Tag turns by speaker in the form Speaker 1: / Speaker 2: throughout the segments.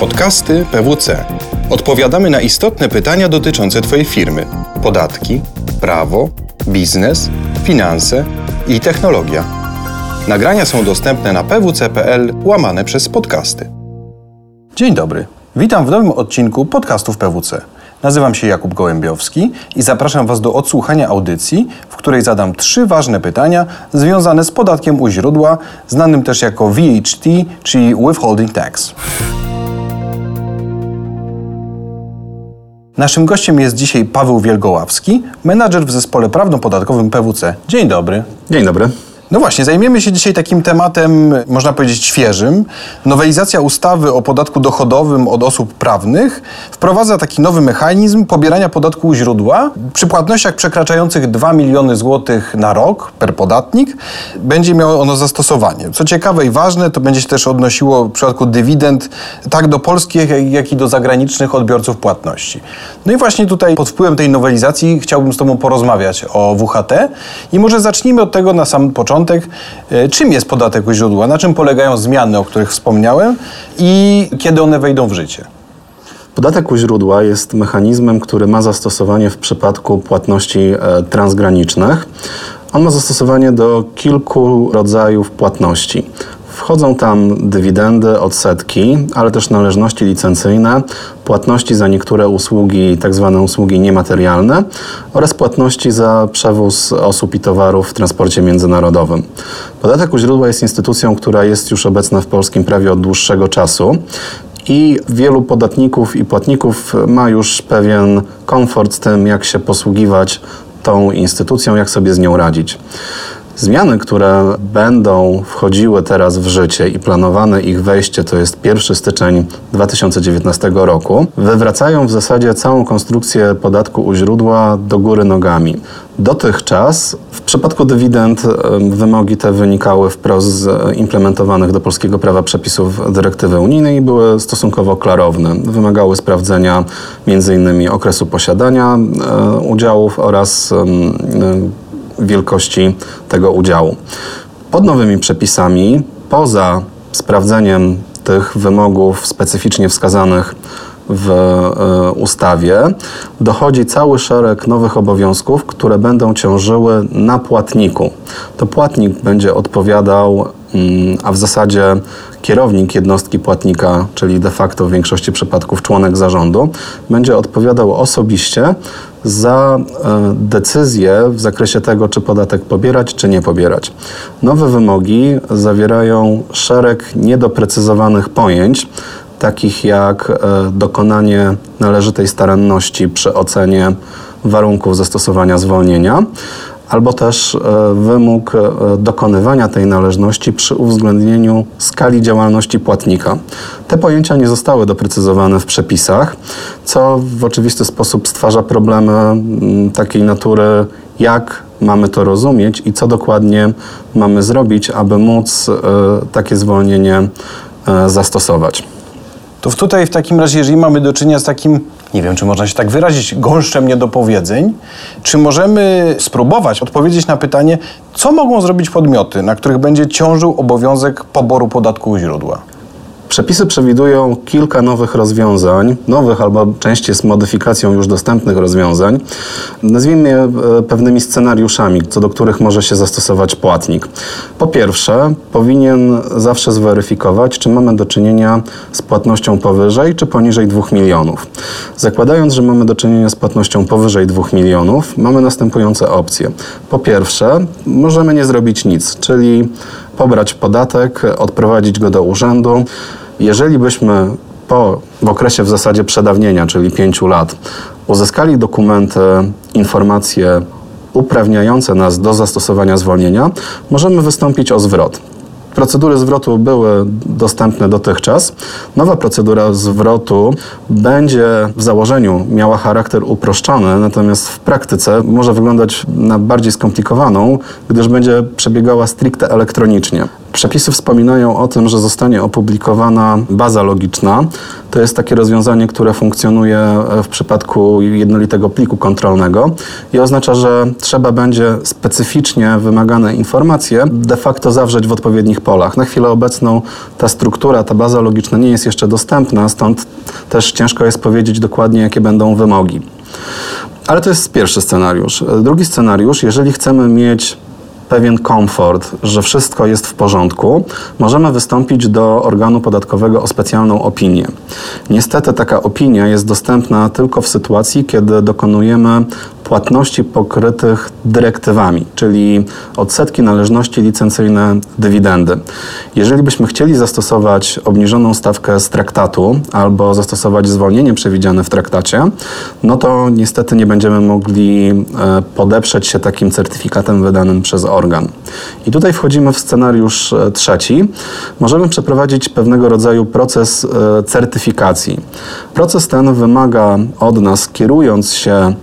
Speaker 1: Podcasty PWC. Odpowiadamy na istotne pytania dotyczące Twojej firmy: podatki, prawo, biznes, finanse i technologia. Nagrania są dostępne na pwc.pl łamane przez podcasty. Dzień dobry. Witam w nowym odcinku podcastów PWC. Nazywam się Jakub Gołębiowski i zapraszam Was do odsłuchania audycji, w której zadam trzy ważne pytania związane z podatkiem u źródła, znanym też jako VAT, czyli Withholding Tax. Naszym gościem jest dzisiaj Paweł Wielgoławski, menadżer w zespole prawno-podatkowym PWC. Dzień dobry.
Speaker 2: Dzień dobry.
Speaker 1: No właśnie, zajmiemy się dzisiaj takim tematem, można powiedzieć, świeżym. Nowelizacja ustawy o podatku dochodowym od osób prawnych wprowadza taki nowy mechanizm pobierania podatku u źródła. Przy płatnościach przekraczających 2 miliony złotych na rok per podatnik będzie miało ono zastosowanie. Co ciekawe i ważne, to będzie się też odnosiło w przypadku dywidend tak do polskich, jak i do zagranicznych odbiorców płatności. No i właśnie tutaj pod wpływem tej nowelizacji chciałbym z Tobą porozmawiać o WHT i może zacznijmy od tego na sam początek początek, e, czym jest podatek u źródła, na czym polegają zmiany, o których wspomniałem i kiedy one wejdą w życie?
Speaker 2: Podatek u źródła jest mechanizmem, który ma zastosowanie w przypadku płatności e, transgranicznych. On ma zastosowanie do kilku rodzajów płatności. Wchodzą tam dywidendy, odsetki, ale też należności licencyjne, płatności za niektóre usługi, tak zwane usługi niematerialne oraz płatności za przewóz osób i towarów w transporcie międzynarodowym. Podatek u źródła jest instytucją, która jest już obecna w polskim prawie od dłuższego czasu. I wielu podatników i płatników ma już pewien komfort z tym, jak się posługiwać tą instytucją, jak sobie z nią radzić. Zmiany, które będą wchodziły teraz w życie i planowane ich wejście to jest 1 styczeń 2019 roku, wywracają w zasadzie całą konstrukcję podatku u źródła do góry nogami. Dotychczas w przypadku dywidend wymogi te wynikały wprost z implementowanych do polskiego prawa przepisów dyrektywy unijnej i były stosunkowo klarowne. Wymagały sprawdzenia m.in. okresu posiadania e, udziałów oraz wielkości tego udziału. Pod nowymi przepisami, poza sprawdzeniem tych wymogów specyficznie wskazanych w e, ustawie, dochodzi cały szereg nowych obowiązków, które będą ciążyły na płatniku. To płatnik będzie odpowiadał, a w zasadzie kierownik jednostki płatnika, czyli de facto w większości przypadków członek zarządu, będzie odpowiadał osobiście za e, decyzję w zakresie tego, czy podatek pobierać, czy nie pobierać. Nowe wymogi zawierają szereg niedoprecyzowanych pojęć, takich jak e, dokonanie należytej staranności przy ocenie warunków zastosowania zwolnienia albo też e, wymóg e, dokonywania tej należności przy uwzględnieniu skali działalności płatnika. Te pojęcia nie zostały doprecyzowane w przepisach, co w oczywisty sposób stwarza problemy takiej natury, jak mamy to rozumieć i co dokładnie mamy zrobić, aby móc e, takie zwolnienie zastosować.
Speaker 1: To tutaj w takim razie, jeżeli mamy do czynienia z takim, nie wiem, czy można się tak wyrazić, gąszczem niedopowiedzeń, czy możemy spróbować odpowiedzieć na pytanie, co mogą zrobić podmioty, na których będzie ciążył obowiązek poboru podatku u źródła?
Speaker 2: Przepisy przewidują kilka nowych rozwiązań, nowych albo częściej z modyfikacją już dostępnych rozwiązań. Nazwijmy je e, pewnymi scenariuszami, co do których może się zastosować płatnik. Po pierwsze, powinien zawsze zweryfikować, czy mamy do czynienia z płatnością powyżej czy poniżej 2 milionów. Zakładając, że mamy do czynienia z płatnością powyżej 2 milionów, mamy następujące opcje. Po pierwsze, możemy nie zrobić nic, czyli pobrać podatek, odprowadzić go do urzędu. Jeżeli byśmy po, w okresie w zasadzie przedawnienia, czyli pięciu lat, uzyskali dokumenty, informacje uprawniające nas do zastosowania zwolnienia, możemy wystąpić o zwrot. Procedury zwrotu były dostępne dotychczas. Nowa procedura zwrotu będzie w założeniu miała charakter uproszczony, natomiast w praktyce może wyglądać na bardziej skomplikowaną, gdyż będzie przebiegała stricte elektronicznie. Przepisy wspominają o tym, że zostanie opublikowana baza logiczna. To jest takie rozwiązanie, które funkcjonuje w przypadku jednolitego pliku kontrolnego i oznacza, że trzeba będzie specyficznie wymagane informacje de facto zawrzeć w odpowiednich polach. Na chwilę obecną ta struktura, ta baza logiczna nie jest jeszcze dostępna, stąd też ciężko jest powiedzieć dokładnie, jakie będą wymogi. Ale to jest pierwszy scenariusz. Drugi scenariusz, jeżeli chcemy mieć pewien komfort, że wszystko jest w porządku, możemy wystąpić do organu podatkowego o specjalną opinię. Niestety taka opinia jest dostępna tylko w sytuacji, kiedy dokonujemy płatności pokrytych dyrektywami, czyli odsetki, należności licencyjne, dywidendy. Jeżeli byśmy chcieli zastosować obniżoną stawkę z traktatu albo zastosować zwolnienie przewidziane w traktacie, no to niestety nie będziemy mogli e, podeprzeć się takim certyfikatem wydanym przez organ. I tutaj wchodzimy w scenariusz e, trzeci. Możemy przeprowadzić pewnego rodzaju proces e, certyfikacji. Proces ten wymaga od nas, kierując się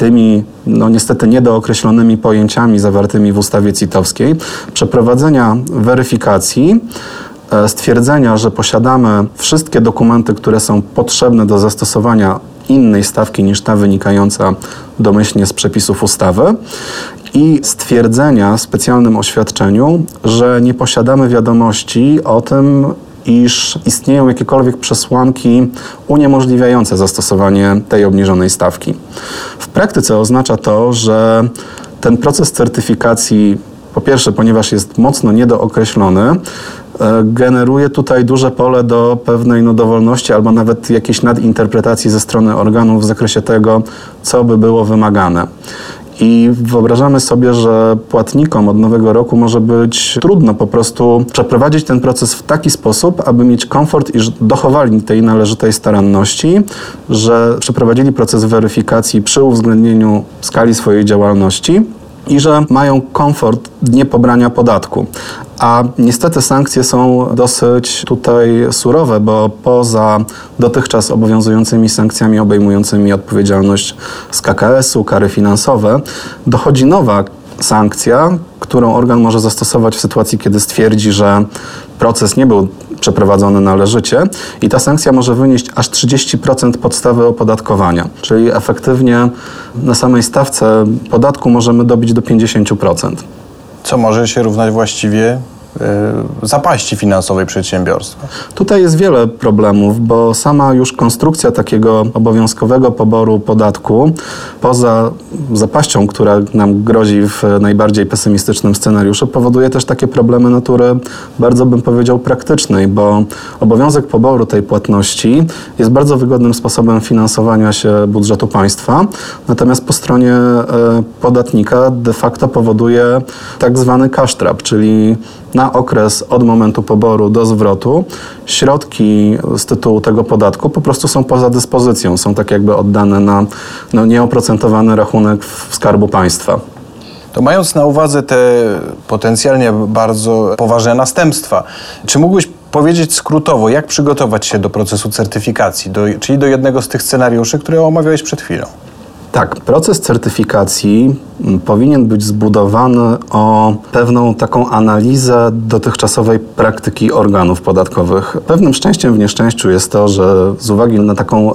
Speaker 2: tymi, no niestety niedookreślonymi pojęciami zawartymi w ustawie CIT-owskiej, przeprowadzenia weryfikacji, e, stwierdzenia, że posiadamy wszystkie dokumenty, które są potrzebne do zastosowania innej stawki niż ta wynikająca domyślnie z przepisów ustawy i stwierdzenia w specjalnym oświadczeniu, że nie posiadamy wiadomości o tym, iż istnieją jakiekolwiek przesłanki uniemożliwiające zastosowanie tej obniżonej stawki. W praktyce oznacza to, że ten proces certyfikacji, po pierwsze, ponieważ jest mocno niedookreślony, e, generuje tutaj duże pole do pewnej no, dowolności albo nawet jakiejś nadinterpretacji ze strony organów w zakresie tego, co by było wymagane. I wyobrażamy sobie, że płatnikom od nowego roku może być trudno po prostu przeprowadzić ten proces w taki sposób, aby mieć komfort, iż dochowali tej należytej staranności, że przeprowadzili proces weryfikacji przy uwzględnieniu skali swojej działalności i że mają komfort niepobrania podatku. A niestety sankcje są dosyć tutaj surowe, bo poza dotychczas obowiązującymi sankcjami obejmującymi odpowiedzialność z KKS-u, kary finansowe, dochodzi nowa sankcja, którą organ może zastosować w sytuacji, kiedy stwierdzi, że proces nie był przeprowadzony należycie i ta sankcja może wynieść aż 30% podstawy opodatkowania, czyli efektywnie na samej stawce podatku możemy dobić do 50%.
Speaker 1: Co może się równać właściwie zapaści finansowej przedsiębiorstwa.
Speaker 2: Tutaj jest wiele problemów, bo sama już konstrukcja takiego obowiązkowego poboru podatku, poza zapaścią, która nam grozi w najbardziej pesymistycznym scenariuszu, powoduje też takie problemy natury, bardzo bym powiedział, praktycznej, bo obowiązek poboru tej płatności jest bardzo wygodnym sposobem finansowania się budżetu państwa, natomiast po stronie e, podatnika de facto powoduje tak zwany cash trap, czyli na okres od momentu poboru do zwrotu środki z tytułu tego podatku po prostu są poza dyspozycją, są tak jakby oddane na no, nieoprocentowany rachunek w Skarbu Państwa.
Speaker 1: To mając na uwadze te potencjalnie bardzo poważne następstwa, czy mógłbyś powiedzieć skrótowo, jak przygotować się do procesu certyfikacji, do, czyli do jednego z tych scenariuszy, które omawiałeś przed chwilą?
Speaker 2: Tak, proces certyfikacji mm, powinien być zbudowany o pewną taką analizę dotychczasowej praktyki organów podatkowych. Pewnym szczęściem w nieszczęściu jest to, że z uwagi na taką e,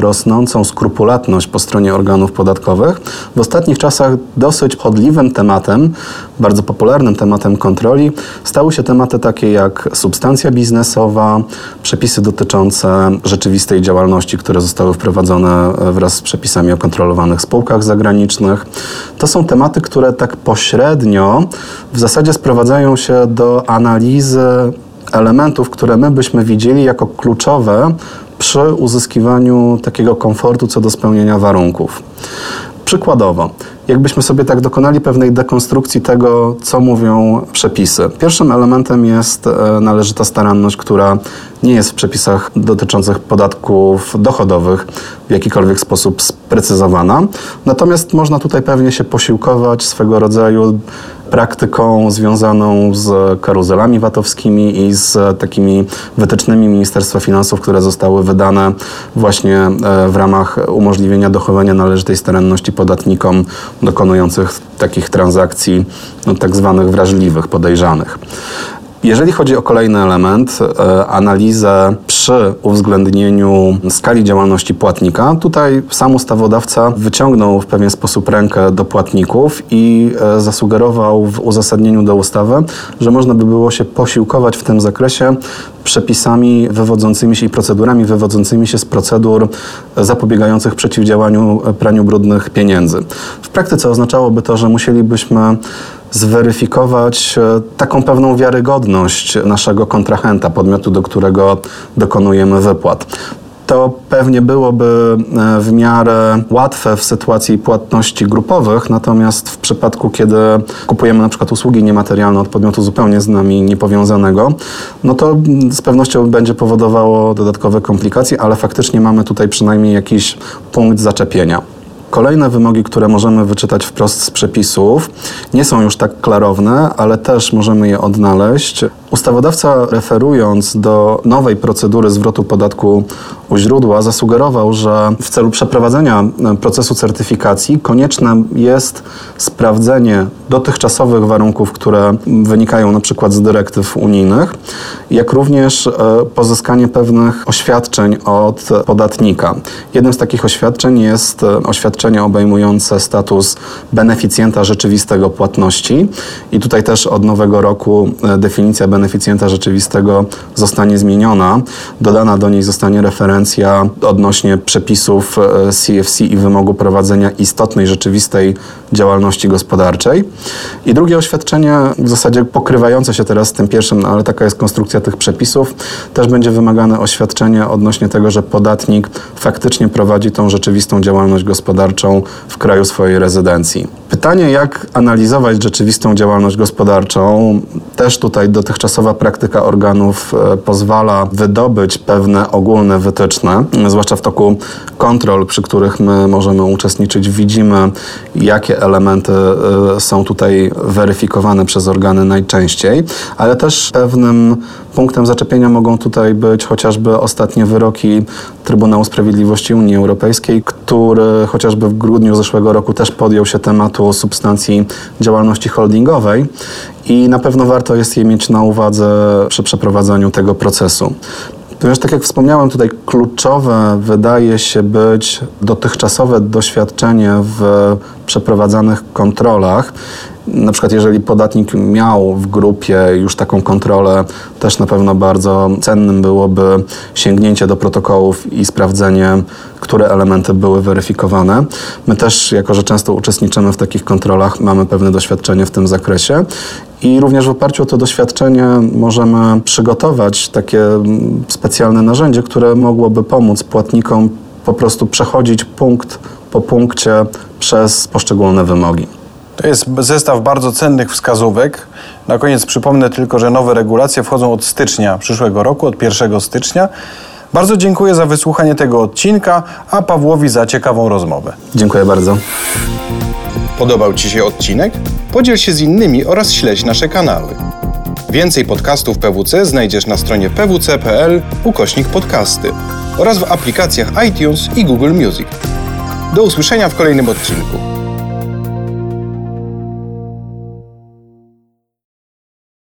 Speaker 2: rosnącą skrupulatność po stronie organów podatkowych, w ostatnich czasach dosyć chodliwym tematem, bardzo popularnym tematem kontroli stały się tematy takie jak substancja biznesowa, przepisy dotyczące rzeczywistej działalności, które zostały wprowadzone e, wraz z przepisami o kontroli kontrolowanych spółkach zagranicznych. To są tematy, które tak pośrednio w zasadzie sprowadzają się do analizy elementów, które my byśmy widzieli jako kluczowe przy uzyskiwaniu takiego komfortu co do spełnienia warunków. Przykładowo, jakbyśmy sobie tak dokonali pewnej dekonstrukcji tego, co mówią przepisy. Pierwszym elementem jest e, należyta staranność, która nie jest w przepisach dotyczących podatków dochodowych w jakikolwiek sposób sprecyzowana. Natomiast można tutaj pewnie się posiłkować swego rodzaju praktyką związaną z karuzelami VAT-owskimi i z takimi wytycznymi Ministerstwa Finansów, które zostały wydane właśnie e, w ramach umożliwienia dochowania należytej staranności podatnikom dokonujących takich transakcji no, tak zwanych wrażliwych, podejrzanych. Jeżeli chodzi o kolejny element, e, analizę przy uwzględnieniu skali działalności płatnika, tutaj sam ustawodawca wyciągnął w pewien sposób rękę do płatników i e, zasugerował w uzasadnieniu do ustawy, że można by było się posiłkować w tym zakresie przepisami wywodzącymi się i procedurami wywodzącymi się z procedur zapobiegających przeciwdziałaniu praniu brudnych pieniędzy. W praktyce oznaczałoby to, że musielibyśmy zweryfikować e, taką pewną wiarygodność naszego kontrahenta, podmiotu, do którego dokonujemy wypłat to pewnie byłoby e, w miarę łatwe w sytuacji płatności grupowych, natomiast w przypadku, kiedy kupujemy na przykład usługi niematerialne od podmiotu zupełnie z nami niepowiązanego, no to z pewnością będzie powodowało dodatkowe komplikacje, ale faktycznie mamy tutaj przynajmniej jakiś punkt zaczepienia. Kolejne wymogi, które możemy wyczytać wprost z przepisów, nie są już tak klarowne, ale też możemy je odnaleźć. Ustawodawca, referując do nowej procedury zwrotu podatku u źródła, zasugerował, że w celu przeprowadzenia procesu certyfikacji konieczne jest sprawdzenie dotychczasowych warunków, które wynikają na przykład z dyrektyw unijnych, jak również e, pozyskanie pewnych oświadczeń od podatnika. Jednym z takich oświadczeń jest e, oświadczenie obejmujące status beneficjenta rzeczywistego płatności i tutaj też od nowego roku e, definicja beneficjenta beneficjenta rzeczywistego zostanie zmieniona. Dodana do niej zostanie referencja odnośnie przepisów CFC e, i wymogu prowadzenia istotnej, rzeczywistej działalności gospodarczej. I drugie oświadczenie, w zasadzie pokrywające się teraz z tym pierwszym, no ale taka jest konstrukcja tych przepisów, też będzie wymagane oświadczenie odnośnie tego, że podatnik faktycznie prowadzi tą rzeczywistą działalność gospodarczą w kraju swojej rezydencji. Pytanie, jak analizować rzeczywistą działalność gospodarczą, też tutaj dotychczas dotychczasowa praktyka organów e, pozwala wydobyć pewne ogólne wytyczne, zwłaszcza w toku kontrol, przy których my możemy uczestniczyć, widzimy, jakie elementy e, są tutaj weryfikowane przez organy najczęściej, ale też pewnym punktem zaczepienia mogą tutaj być chociażby ostatnie wyroki Trybunału Sprawiedliwości Unii Europejskiej, który chociażby w grudniu zeszłego roku też podjął się tematu substancji działalności holdingowej i na pewno warto jest je mieć na uwadze przy przeprowadzaniu tego procesu. Ponieważ, tak jak wspomniałem, tutaj kluczowe wydaje się być dotychczasowe doświadczenie w przeprowadzanych kontrolach na przykład jeżeli podatnik miał w grupie już taką kontrolę, też na pewno bardzo cennym byłoby sięgnięcie do protokołów i sprawdzenie, które elementy były weryfikowane. My też, jako że często uczestniczymy w takich kontrolach, mamy pewne doświadczenie w tym zakresie i również w oparciu o to doświadczenie możemy przygotować takie specjalne narzędzie, które mogłoby pomóc płatnikom po prostu przechodzić punkt po punkcie przez poszczególne wymogi.
Speaker 1: To jest zestaw bardzo cennych wskazówek. Na koniec przypomnę tylko, że nowe regulacje wchodzą od stycznia przyszłego roku, od 1 stycznia. Bardzo dziękuję za wysłuchanie tego odcinka, a Pawłowi za ciekawą rozmowę.
Speaker 2: Dziękuję bardzo.
Speaker 1: Podobał Ci się odcinek? Podziel się z innymi oraz śledź nasze kanały. Więcej podcastów PWC znajdziesz na stronie pwc.pl ukośnik podcasty oraz w aplikacjach iTunes i Google Music. Do usłyszenia w kolejnym odcinku.